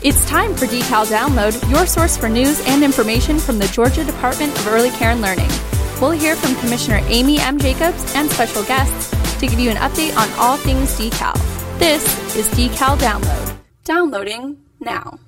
It's time for Decal Download, your source for news and information from the Georgia Department of Early Care and Learning. We'll hear from Commissioner Amy M. Jacobs and special guests to give you an update on all things decal. This is Decal Download. Downloading now.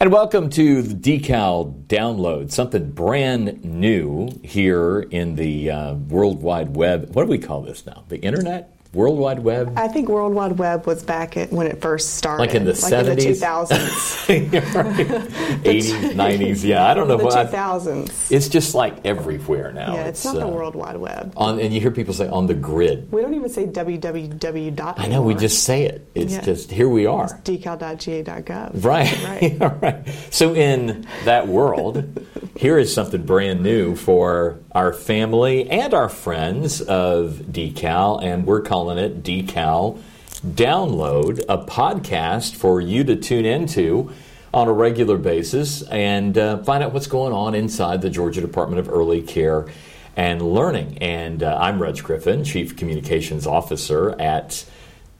And welcome to the Decal Download, something brand new here in the uh, World Wide Web. What do we call this now? The Internet? World Wide Web? I think World Wide Web was back at, when it first started. Like in the like 70s? in the 2000s. right. 80s, 90s, yeah, I don't know the what. 2000s. It's just like everywhere now. yeah, it's, not the uh, World Wide Web. On, and you hear people say on the grid. We don't even say www. I know, we just say it. It's Yeah. just, here we are. decal.ga.gov. Right. Right. right. So in that world, here is something brand new for our family and our friends of Decal, and we're calling it Decal Download, a podcast for you to tune into on a regular basis and uh, find out what's going on inside the Georgia Department of Early Care and Learning. And uh, I'm Reg Griffin, Chief Communications Officer at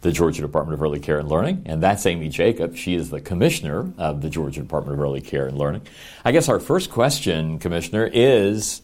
the Georgia Department of Early Care and Learning, and that's Amy Jacob. She is the commissioner of the Georgia Department of Early Care and Learning. I guess our first question, Commissioner, is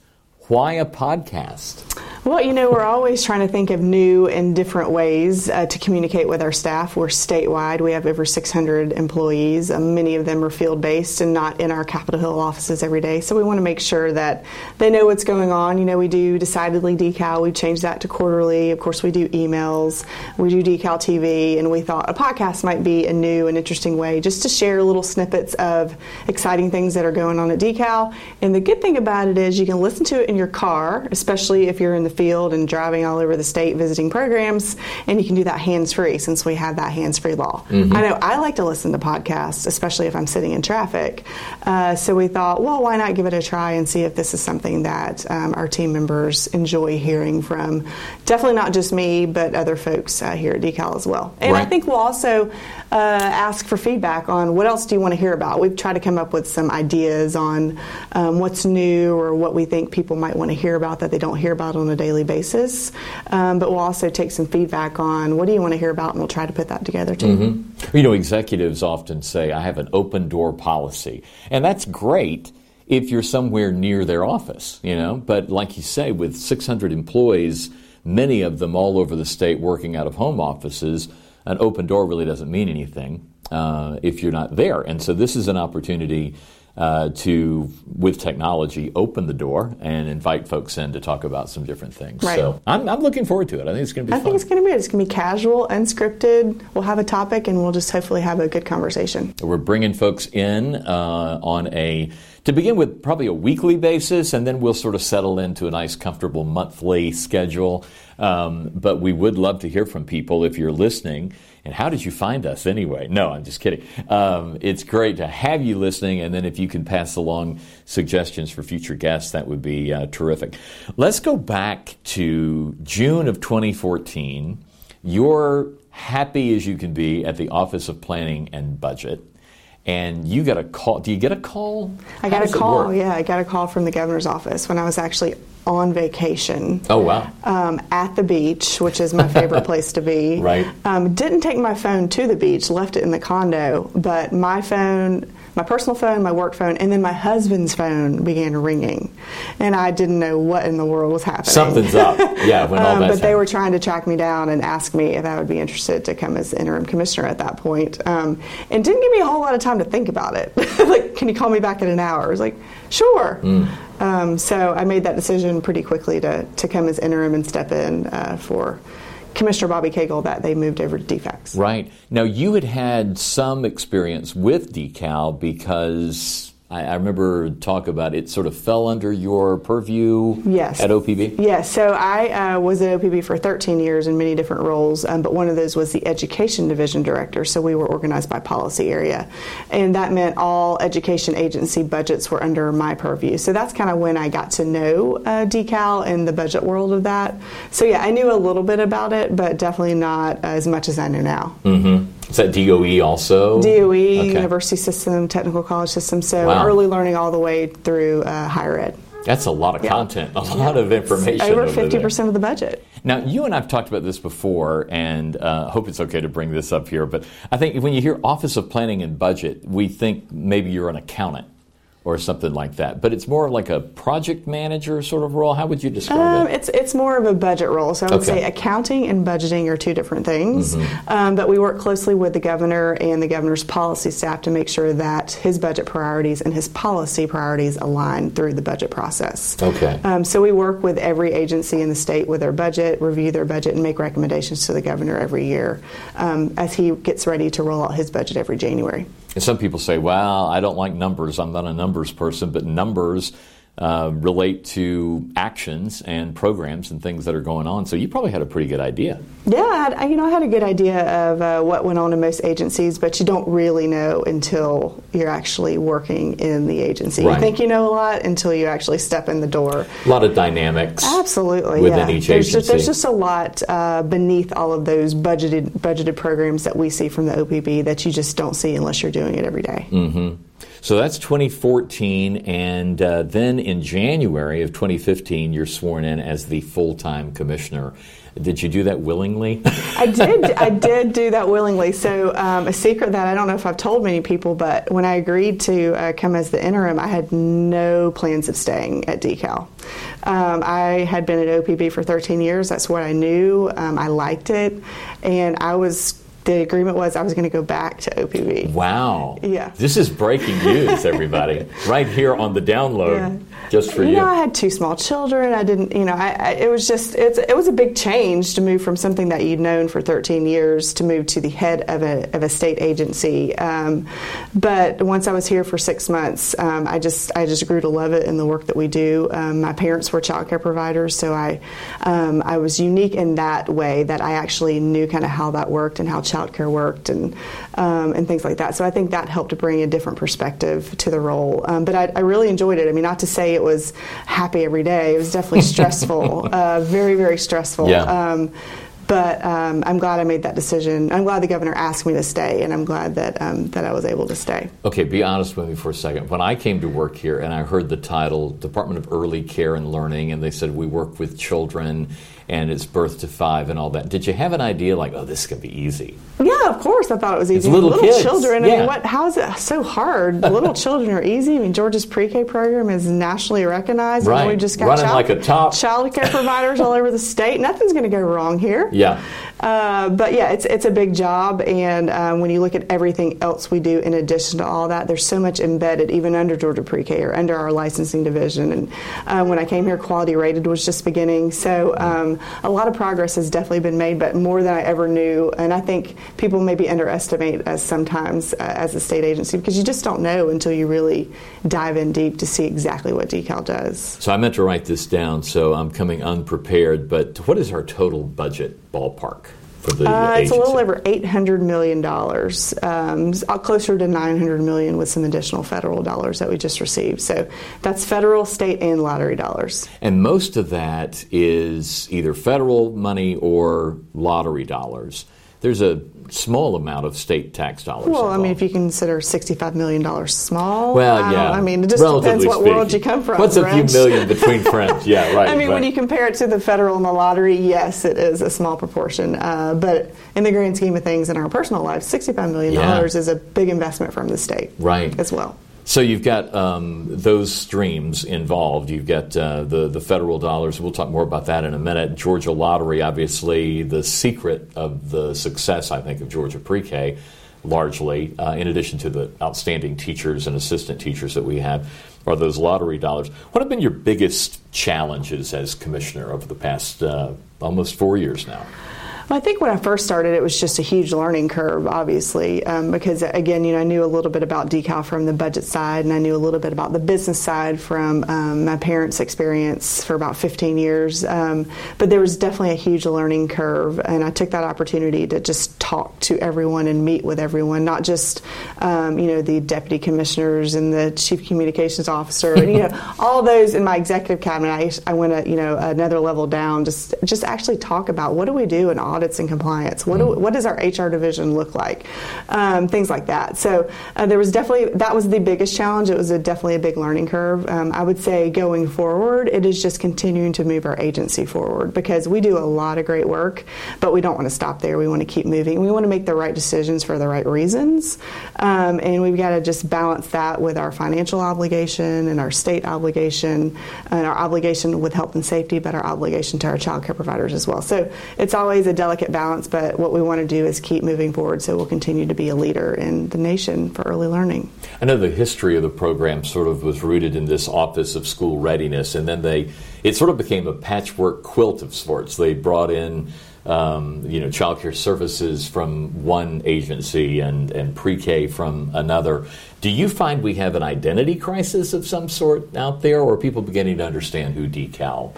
why a podcast? Well, you know, we're always trying to think of new and different ways uh, to communicate with our staff. We're statewide. We have over 600 employees. Uh, many of them are field based and not in our Capitol Hill offices every day. So we want to make sure that they know what's going on. You know, we do decidedly decal. We've changed that to quarterly. Of course, we do emails. We do decal TV. And we thought a podcast might be a new and interesting way just to share little snippets of exciting things that are going on at decal. And the good thing about it is you can listen to it in your car, especially if you're in the field and driving all over the state visiting programs, and you can do that hands free since we have that hands free law. I know I like to listen to podcasts, especially if I'm sitting in traffic. Uh, so we thought, well, why not give it a try and see if this is something that um, our team members enjoy hearing from? Definitely not just me, but other folks uh, here at Decal as well. And I think we'll also uh, ask for feedback on what else do you want to hear about. We've tried to come up with some ideas on um, what's new or what we think people might want to hear about that they don't hear about on a daily basis. Um, but we'll also take some feedback on what do you want to hear about, and we'll try to put that together too. You know, executives often say, I have an open door policy. And that's great if you're somewhere near their office, you know. But like you say, with 600 employees, many of them all over the state working out of home offices, an open door really doesn't mean anything uh, if you're not there. And so this is an opportunity. Uh, to, with technology, open the door and invite folks in to talk about some different things. Right. So I'm, I'm looking forward to it. I think it's going to be I fun. think it's going to be it's going to be casual, unscripted. We'll have a topic, and we'll just hopefully have a good conversation. We're bringing folks in uh, on a, to begin with, probably a weekly basis, and then we'll sort of settle into a nice, comfortable monthly schedule. Um, but we would love to hear from people if you're listening. And how did you find us anyway? No, I'm just kidding. Um, it's great to have you listening, and then if you can pass along suggestions for future guests, that would be uh, terrific. Let's go back to June of 2014. You're happy as you can be at the Office of Planning and Budget, and you got a call. Do you get a call? I got a call. Yeah, I got a call from the governor's office when I was actually on vacation. Oh wow. um, at the beach, which is my favorite place to be. Right. Um, didn't take my phone to the beach, left it in the condo, but my phone, my personal phone, my work phone, and then my husband's phone began ringing. And I didn't know what in the world was happening. Something's up. Yeah, when all Um, but they were trying to track me down and ask me if I would be interested to come as interim commissioner at that point. Um, and didn't give me a whole lot of time to think about it. like, can you call me back in an hour? I was like, sure. Mm. Um, so I made that decision pretty quickly to, to come as interim and step in uh, for Commissioner Bobby Cagle that they moved over to DFACS. Right. Now, you had had some experience with decal because I, I remember talk about it sort of fell under your purview Yes. at OPB. Yes, so I uh, was at OPB for 13 years in many different roles, um, but one of those was the Education Division Director, so we were organized by policy area. And that meant all education agency budgets were under my purview. So that's kind of when I got to know uh, DECAL and the budget world of that. So yeah, I knew a little bit about it, but definitely not as much as I know now. Is that DOE also? DOE, Okay. University System, Technical College System, so Wow. early learning all the way through uh, higher ed. That's a lot of Yeah. content, a lot of information. Over over fifty percent of the budget. Now, you and I've talked about this before, and uh, hope it's okay to bring this up here. But I think when you hear Office of Planning and Budget, we think maybe you're an accountant or something like that. But it's more like a project manager sort of role. How would you describe Um, it? it's it's more of a budget role. So I would Okay. Mm-hmm. say accounting and budgeting are two different things. Um, but we work closely with the governor and the governor's policy staff to make sure that his budget priorities and his policy priorities align through the budget process. Okay. Um, so we work with every agency in the state with their budget, review their budget, and make recommendations to the governor every year um, as he gets ready to roll out his budget every January. And some people say, well, I don't like numbers. I'm not a numbers person. But numbers uh, relate to actions and programs and things that are going on. So you probably had a pretty good idea. Yeah, I had, you know, I had a good idea of uh, what went on in most agencies, but you don't really know until you're actually working in the agency. Right. You think you know a lot until you actually step in the door. A lot of dynamics. Absolutely, Within yeah. each there's just, there's just a lot uh, beneath all of those budgeted budgeted programs that we see from the OPB that you just don't see unless you're doing it every day. Mm. So that's 2014, and uh, then in January of 2015, you're sworn in as the full-time commissioner. Did you do that willingly? I did. I did do that willingly. So um, a secret that I don't know if I've told many people, but when I agreed to uh, come as the interim, I had no plans of staying at Decal. Um, I had been at OPB for 13 years. That's what I knew. Um, I liked it, and I was. The agreement was I was going to go back to OPB. wow. Yeah. This is breaking news, everybody. right here on the download, Yeah. Just for you you. know, I had two small children. I didn't, you know, I, I, it was just, it's, it was a big change to move from something that you'd known for 13 years to move to the head of a, of a state agency. Um, but once I was here for six months, um, I just, I just grew to love it and the work that we do. Um, my parents were child care providers, so I, um, I was unique in that way that I actually knew kind of how that worked and how child care worked and, um, and things like that. So I think that helped to bring a different perspective to the role. Um, but I, I really enjoyed it. I mean, not to say it was happy every day. It was definitely stressful, uh, very, very stressful. Yeah. Um, but um, I'm glad I made that decision. I'm glad the governor asked me to stay, and I'm glad that um, that I was able to stay. Okay, be honest with me for a second. When I came to work here and I heard the title Department of Early Care and Learning, and they said we work with children and it's birth to five and all that, did you have an idea like, oh, this is going to be easy? Yeah, of course. I thought it was easy. little kids, children. I yeah. mean, what? How is it so hard? little children are easy. I mean, Georgia's pre-K program is nationally recognized. Right. And we just got Running child, like a top. child care providers all over the state. Nothing's going to go wrong here. Yeah. Uh, but yeah, it's it's a big job, and um, when you look at everything else we do in addition to all that, there's so much embedded even under Georgia Pre-K or under our licensing division. And um, when I came here, quality rated was just beginning, so um, a lot of progress has definitely been made, but more than I ever knew. And I think people maybe underestimate us sometimes uh, as a state agency because you just don't know until you really dive in deep to see exactly what decal does. So I meant to write this down, so I'm coming unprepared. But what is our total budget ballpark the Uh, it's a little over eight hundred million dollars, um, uh, closer to nine hundred million with some additional federal dollars that we just received. So that's federal, state, and lottery dollars. And most of that is either federal money or lottery dollars. There's a small amount of state tax dollars. Well, I mean, if you consider sixty-five million dollars small, Well, I yeah. I mean, it just Relatively depends what speaking. world you come from. What's a few million between friends? Yeah, right. I mean, when you compare it to the federal and the lottery, yes, it is a small proportion. Uh, but in the grand scheme of things in our personal lives, $65 million Yeah. is a big investment from the state Right. as well. So you've got um, those streams involved. You've got uh, the the federal dollars. We'll talk more about that in a minute. Georgia Lottery, obviously, the secret of the success, I think, of Georgia Pre-K, largely, uh, in addition to the outstanding teachers and assistant teachers that we have, are those lottery dollars. What have been your biggest challenges as commissioner over the past uh, almost four years now? Well, I think when I first started, it was just a huge learning curve, obviously, um, because again, you know, I knew a little bit about decal from the budget side, and I knew a little bit about the business side from um, my parents' experience for about 15 years. Um, but there was definitely a huge learning curve, and I took that opportunity to just talk to everyone and meet with everyone, not just um, you know the deputy commissioners and the chief communications officer, and you know all those in my executive cabinet. I, I went a, you know another level down, just just actually talk about what do we do in audits and compliance? What, do, what does our HR division look like? Um, things like that. So uh, there was definitely that was the biggest challenge. It was a, definitely a big learning curve. Um, I would say going forward, it is just continuing to move our agency forward because we do a lot of great work, but we don't want to stop there. We want to keep moving. We want to make the right decisions for the right reasons, um, and we've got to just balance that with our financial obligation and our state obligation and our obligation with health and safety, but our obligation to our child care providers as well. So it's always a delicate balance, but what we want to do is keep moving forward so we'll continue to be a leader in the nation for early learning. I know the history of the program sort of was rooted in this Office of School Readiness, and then they it sort of became a patchwork quilt of sorts. They brought in um, you know, child care services from one agency and, and pre K from another. Do you find we have an identity crisis of some sort out there, or are people beginning to understand who DECAL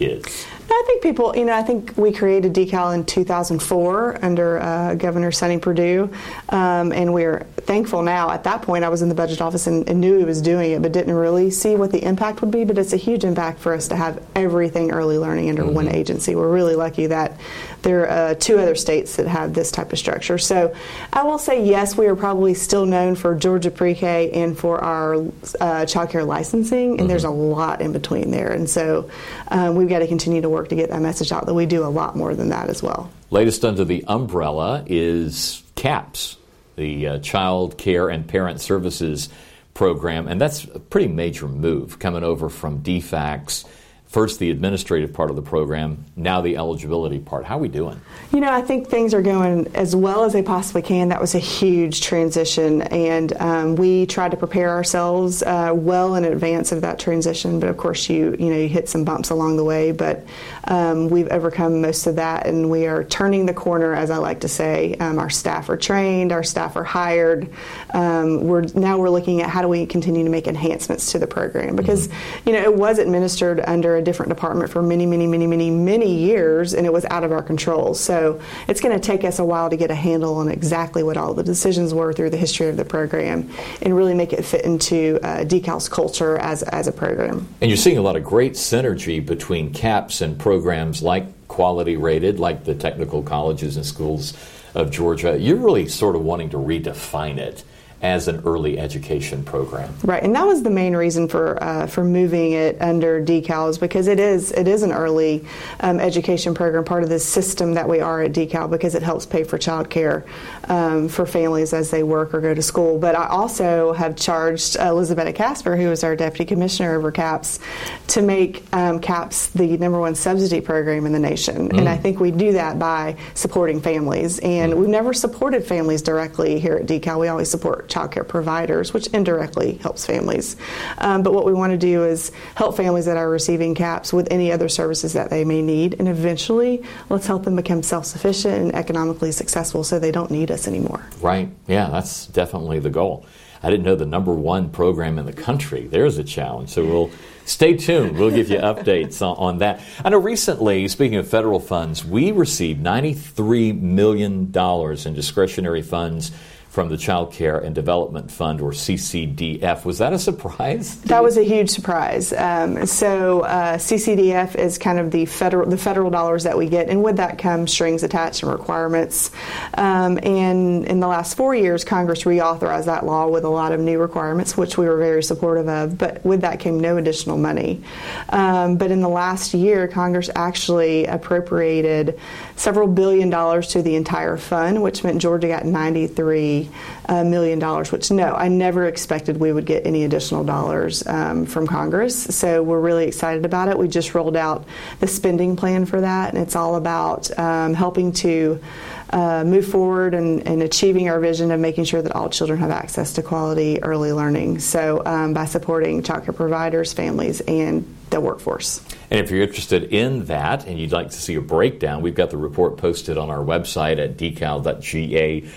is? I think people, you know, I think we created DECAL in 2004 under uh, Governor Sonny Perdue, um, and we're thankful now. At that point, I was in the budget office and, and, knew he was doing it, but didn't really see what the impact would be. But it's a huge impact for us to have everything early learning under mm-hmm. one agency. We're really lucky that there are uh, two other states that have this type of structure. So I will say yes, we are probably still known for Georgia Pre-K and for our uh, child care licensing, and mm-hmm. there's a lot in between there. And so um, we've got to continue to work to get that message out that we do a lot more than that as well. Latest under the umbrella is CAPS, the uh, Child Care and Parent Services Program, and that's a pretty major move coming over from DFACS first the administrative part of the program, now the eligibility part. How are we doing? You know, I think things are going as well as they possibly can. That was a huge transition, and um, we tried to prepare ourselves uh, well in advance of that transition. But of course, you you know you hit some bumps along the way, but um, we've overcome most of that, and we are turning the corner, as I like to say. Um, our staff are trained, our staff are hired. Um, we're now we're looking at how do we continue to make enhancements to the program because mm-hmm. you know it was administered under a different department for many, many, many, many, many years, and it was out of our control. So it's going to take us a while to get a handle on exactly what all the decisions were through the history of the program, and really make it fit into uh, DECAL's culture as as a program. And you're seeing a lot of great synergy between CAPS and programs like Quality Rated, like the technical colleges and schools of Georgia. You're really sort of wanting to redefine it as an early education program. Right, and that was the main reason for uh, for moving it under DECAL because it is it is an early um, education program, part of the system that we are at DECAL because it helps pay for child care um, for families as they work or go to school. But I also have charged Elizabeth Casper, who is our deputy commissioner over CAPS, to make um, CAPS the number one subsidy program in the nation, mm. and I think we do that by supporting families. And mm. we've never supported families directly here at DECAL. We always support childcare providers, which indirectly helps families. Um, but what we want to do is help families that are receiving CAPS with any other services that they may need, and eventually let's help them become self sufficient and economically successful so they don't need us anymore. Right. Yeah, that's definitely the goal. I didn't know the number one program in the country. There's a challenge. So we'll stay tuned. We'll give you updates on, on, that. I know recently, speaking of federal funds, we received $93 million in discretionary funds from the Child Care and Development Fund, or CCDF. Was that a surprise? That was a huge surprise. Um, so uh, CCDF is kind of the federal the federal dollars that we get, and with that come strings attached and requirements. Um, and in the last four years, Congress reauthorized that law with a lot of new requirements, which we were very supportive of. But with that came no additional money. Um, but in the last year, Congress actually appropriated several billion dollars to the entire fund, which meant Georgia got ninety three uh, million dollars, which no, I never expected we would get any additional dollars um, from Congress. So we're really excited about it. We just rolled out the spending plan for that, and it's all about um, helping to uh, move forward and, and, achieving our vision of making sure that all children have access to quality early learning. So um, by supporting childcare providers, families, and the workforce. And if you're interested in that and you'd like to see a breakdown, we've got the report posted on our website at decal.ga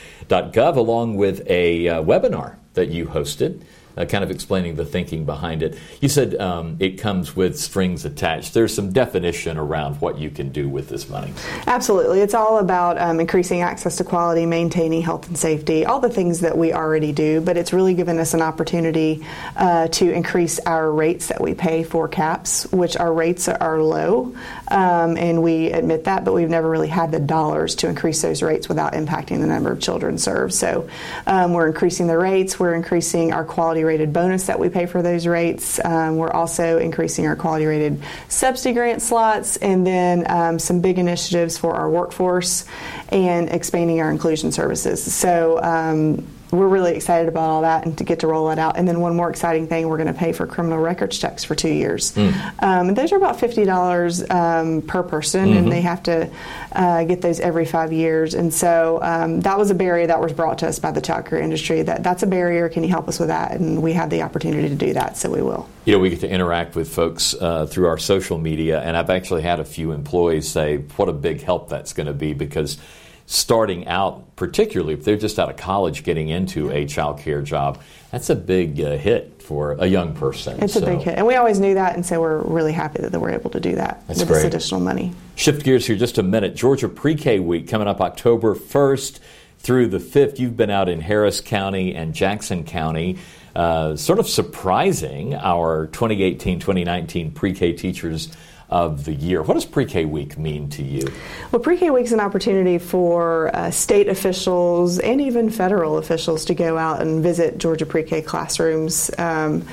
along with a uh, webinar that you hosted uh, kind of explaining the thinking behind it. You said um, it comes with strings attached. There's some definition around what you can do with this money. Absolutely. It's all about um, increasing access to quality, maintaining health and safety, all the things that we already do, but it's really given us an opportunity uh, to increase our rates that we pay for CAPS, which our rates are low, um, and we admit that, but we've never really had the dollars to increase those rates without impacting the number of children served. So um, we're increasing the rates, we're increasing our quality rated bonus that we pay for those rates. Um, we're also increasing our quality rated subsidy grant slots and then um, some big initiatives for our workforce and expanding our inclusion services. So um, we're really excited about all that and to get to roll it out. And then one more exciting thing, we're going to pay for criminal records checks for two years. Mm. Um, those are about fifty dollars um, per person, mm-hmm. and they have to uh, get those every five years. And so um, that was a barrier that was brought to us by the child care industry. That that's a barrier. Can you help us with that? And we have the opportunity to do that, so we will. You know, we get to interact with folks uh, through our social media, and I've actually had a few employees say, "What a big help that's going to be," because starting out, particularly if they're just out of college getting into a child care job, that's a big uh, hit for a young person. It's so. a big hit. And we always knew that, and so we're really happy that we're able to do that that's with great. this additional money. Shift gears here just a minute. Georgia Pre K Week coming up October 1st through the 5th. You've been out in Harris County and Jackson County. Uh, sort of surprising our 2018 2019 pre K teachers of the year. What does Pre K Week mean to you? Well, Pre K Week is an opportunity for uh, state officials and even federal officials to go out and visit Georgia Pre K classrooms. Um,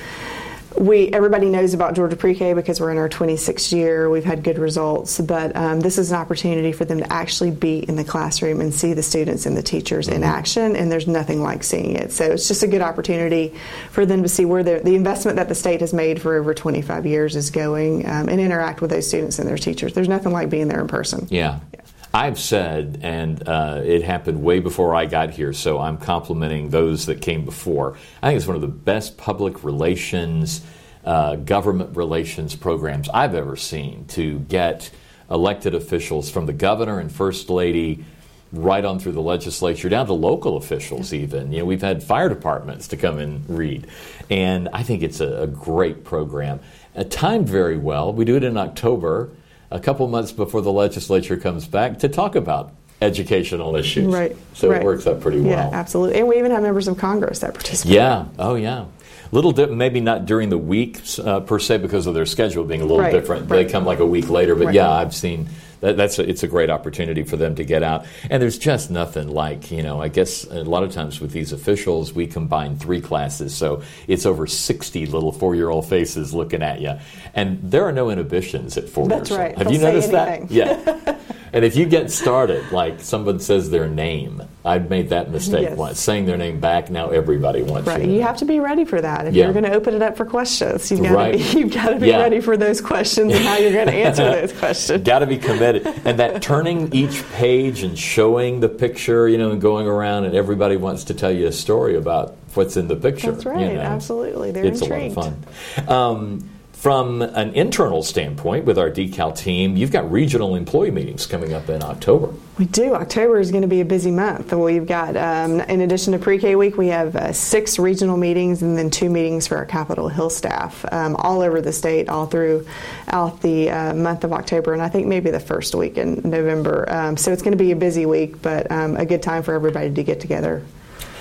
we everybody knows about Georgia Pre-K because we're in our 26th year. We've had good results, but um, this is an opportunity for them to actually be in the classroom and see the students and the teachers mm-hmm. in action. And there's nothing like seeing it. So it's just a good opportunity for them to see where the, the investment that the state has made for over 25 years is going um, and interact with those students and their teachers. There's nothing like being there in person. Yeah. yeah. I've said, and uh, it happened way before I got here, so I'm complimenting those that came before. I think it's one of the best public relations, uh, government relations programs I've ever seen to get elected officials from the governor and first lady right on through the legislature down to local officials even. You know we've had fire departments to come and read and i think it's a, a great program. Uh, timed very well. We do it in october a couple months before the legislature comes back to talk about educational issues. Right. So right. it works out pretty well. Yeah, absolutely. And we even have members of Congress that participate. Yeah. Oh, yeah. Little dip, maybe not during the week uh, per se because of their schedule being a little right. different. Right. They come like a week later, but yeah, I've seen that, that's a, it's a great opportunity for them to get out. And there's just nothing like you know. I guess a lot of times with these officials, we combine three classes, so it's over 60 little four-year-old faces looking at you, and there are no inhibitions at four. That's years right. Have They'll you noticed anything. that? Yeah. And if you get started, like someone says their name, I've made that mistake yes. once, saying their name back. Now everybody wants right. you. You have to be ready for that. If Yeah. you're going to open it up for questions, you've got Right. to be, you've got to be Yeah. ready for those questions and how you're going to answer those questions. Got to be committed, and that turning each page and showing the picture, you know, and going around, and everybody wants to tell you a story about what's in the picture. That's right. you know. Absolutely. They're it's intrigued. a lot of fun. Um, from an internal standpoint, with our decal team, you've got regional employee meetings coming up in October. We do. October is going to be a busy month. We've got, um, in addition to pre-K week, we have uh, six regional meetings and then two meetings for our Capitol Hill staff, um, all over the state, all throughout the uh, month of October, and I think maybe the first week in November. Um, so it's going to be a busy week, but um, a good time for everybody to get together.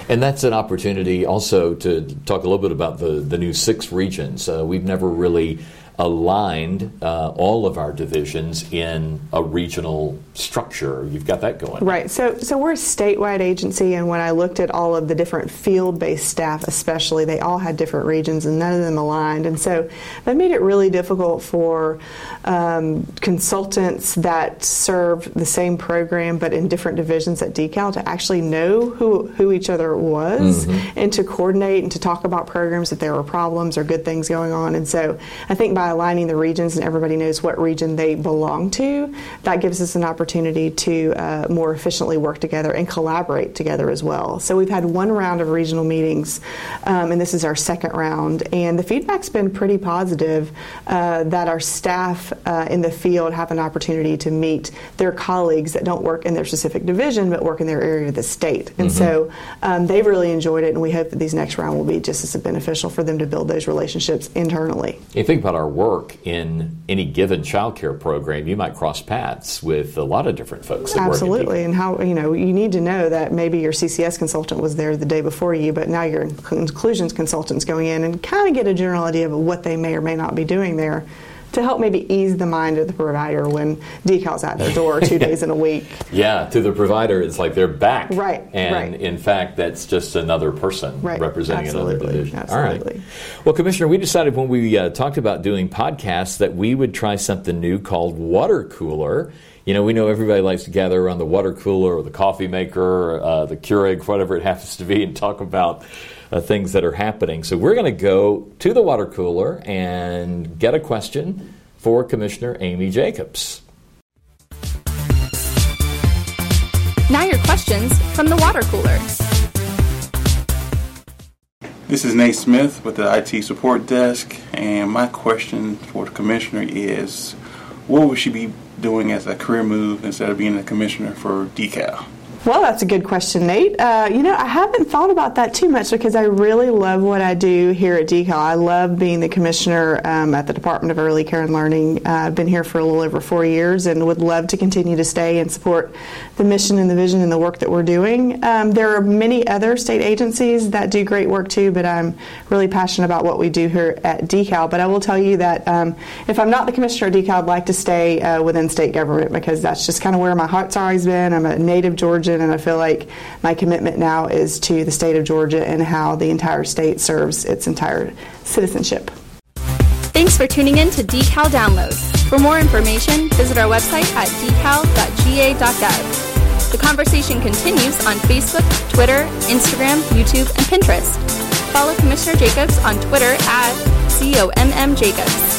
And that's an opportunity also to talk a little bit about the, the new six regions. Uh, we've never really aligned uh, all of our divisions in a regional structure. You've got that going. Right. So, so we're a statewide agency, and when I looked at all of the different field-based staff, especially, they all had different regions, and none of them aligned. And so that made it really difficult for um, consultants that served the same program but in different divisions at DECAL to actually know who who each other was and to coordinate and to talk about programs if there were problems or good things going on. And so I think by by aligning the regions and everybody knows what region they belong to, that gives us an opportunity to uh, more efficiently work together and collaborate together as well. So we've had one round of regional meetings, um, and this is our second round, and the feedback's been pretty positive uh, that our staff uh, in the field have an opportunity to meet their colleagues that don't work in their specific division but work in their area of the state. And mm-hmm. so um, they've really enjoyed it, and we hope that these next round will be just as beneficial for them to build those relationships internally. You think about our work in any given child care program, you might cross paths with a lot of different folks. Absolutely, and how you know you need to know that maybe your CCS consultant was there the day before you, but now your inclusions consultant's going in and kind of get a general idea of what they may or may not be doing there to help maybe ease the mind of the provider when decal's at their door two days in a week. Yeah, to the provider, it's like they're back. Right. And right. in fact, that's just another person right. representing Absolutely. another division. Absolutely. All right. Well, Commissioner, we decided when we uh, talked about doing podcasts that we would try something new called Water Cooler. You know, we know everybody likes to gather around the water cooler or the coffee maker, uh, the Keurig, whatever it happens to be, and talk about uh, things that are happening. So we're going to go to the water cooler and get a question for Commissioner Amy Jacobs. Now your questions from the water cooler. This is Nate Smith with the IT support desk, and my question for the commissioner is what would she be doing as a career move instead of being a commissioner for decal? Well, that's a good question, Nate. Uh, you know, I haven't thought about that too much because I really love what I do here at DECAL. I love being the commissioner um, at the Department of Early Care and Learning. Uh, I've been here for a little over four years and would love to continue to stay and support the mission and the vision and the work that we're doing. Um, there are many other state agencies that do great work too, but I'm really passionate about what we do here at DECAL. But I will tell you that um, if I'm not the commissioner at DECAL, I'd like to stay uh, within state government because that's just kind of where my heart's always been. I'm a native Georgian and I feel like my commitment now is to the state of Georgia and how the entire state serves its entire citizenship. Thanks for tuning in to Decal Downloads. For more information, visit our website at decal.ga.gov. The conversation continues on Facebook, Twitter, Instagram, YouTube, and Pinterest. Follow Commissioner Jacobs on Twitter at COMM Jacobs.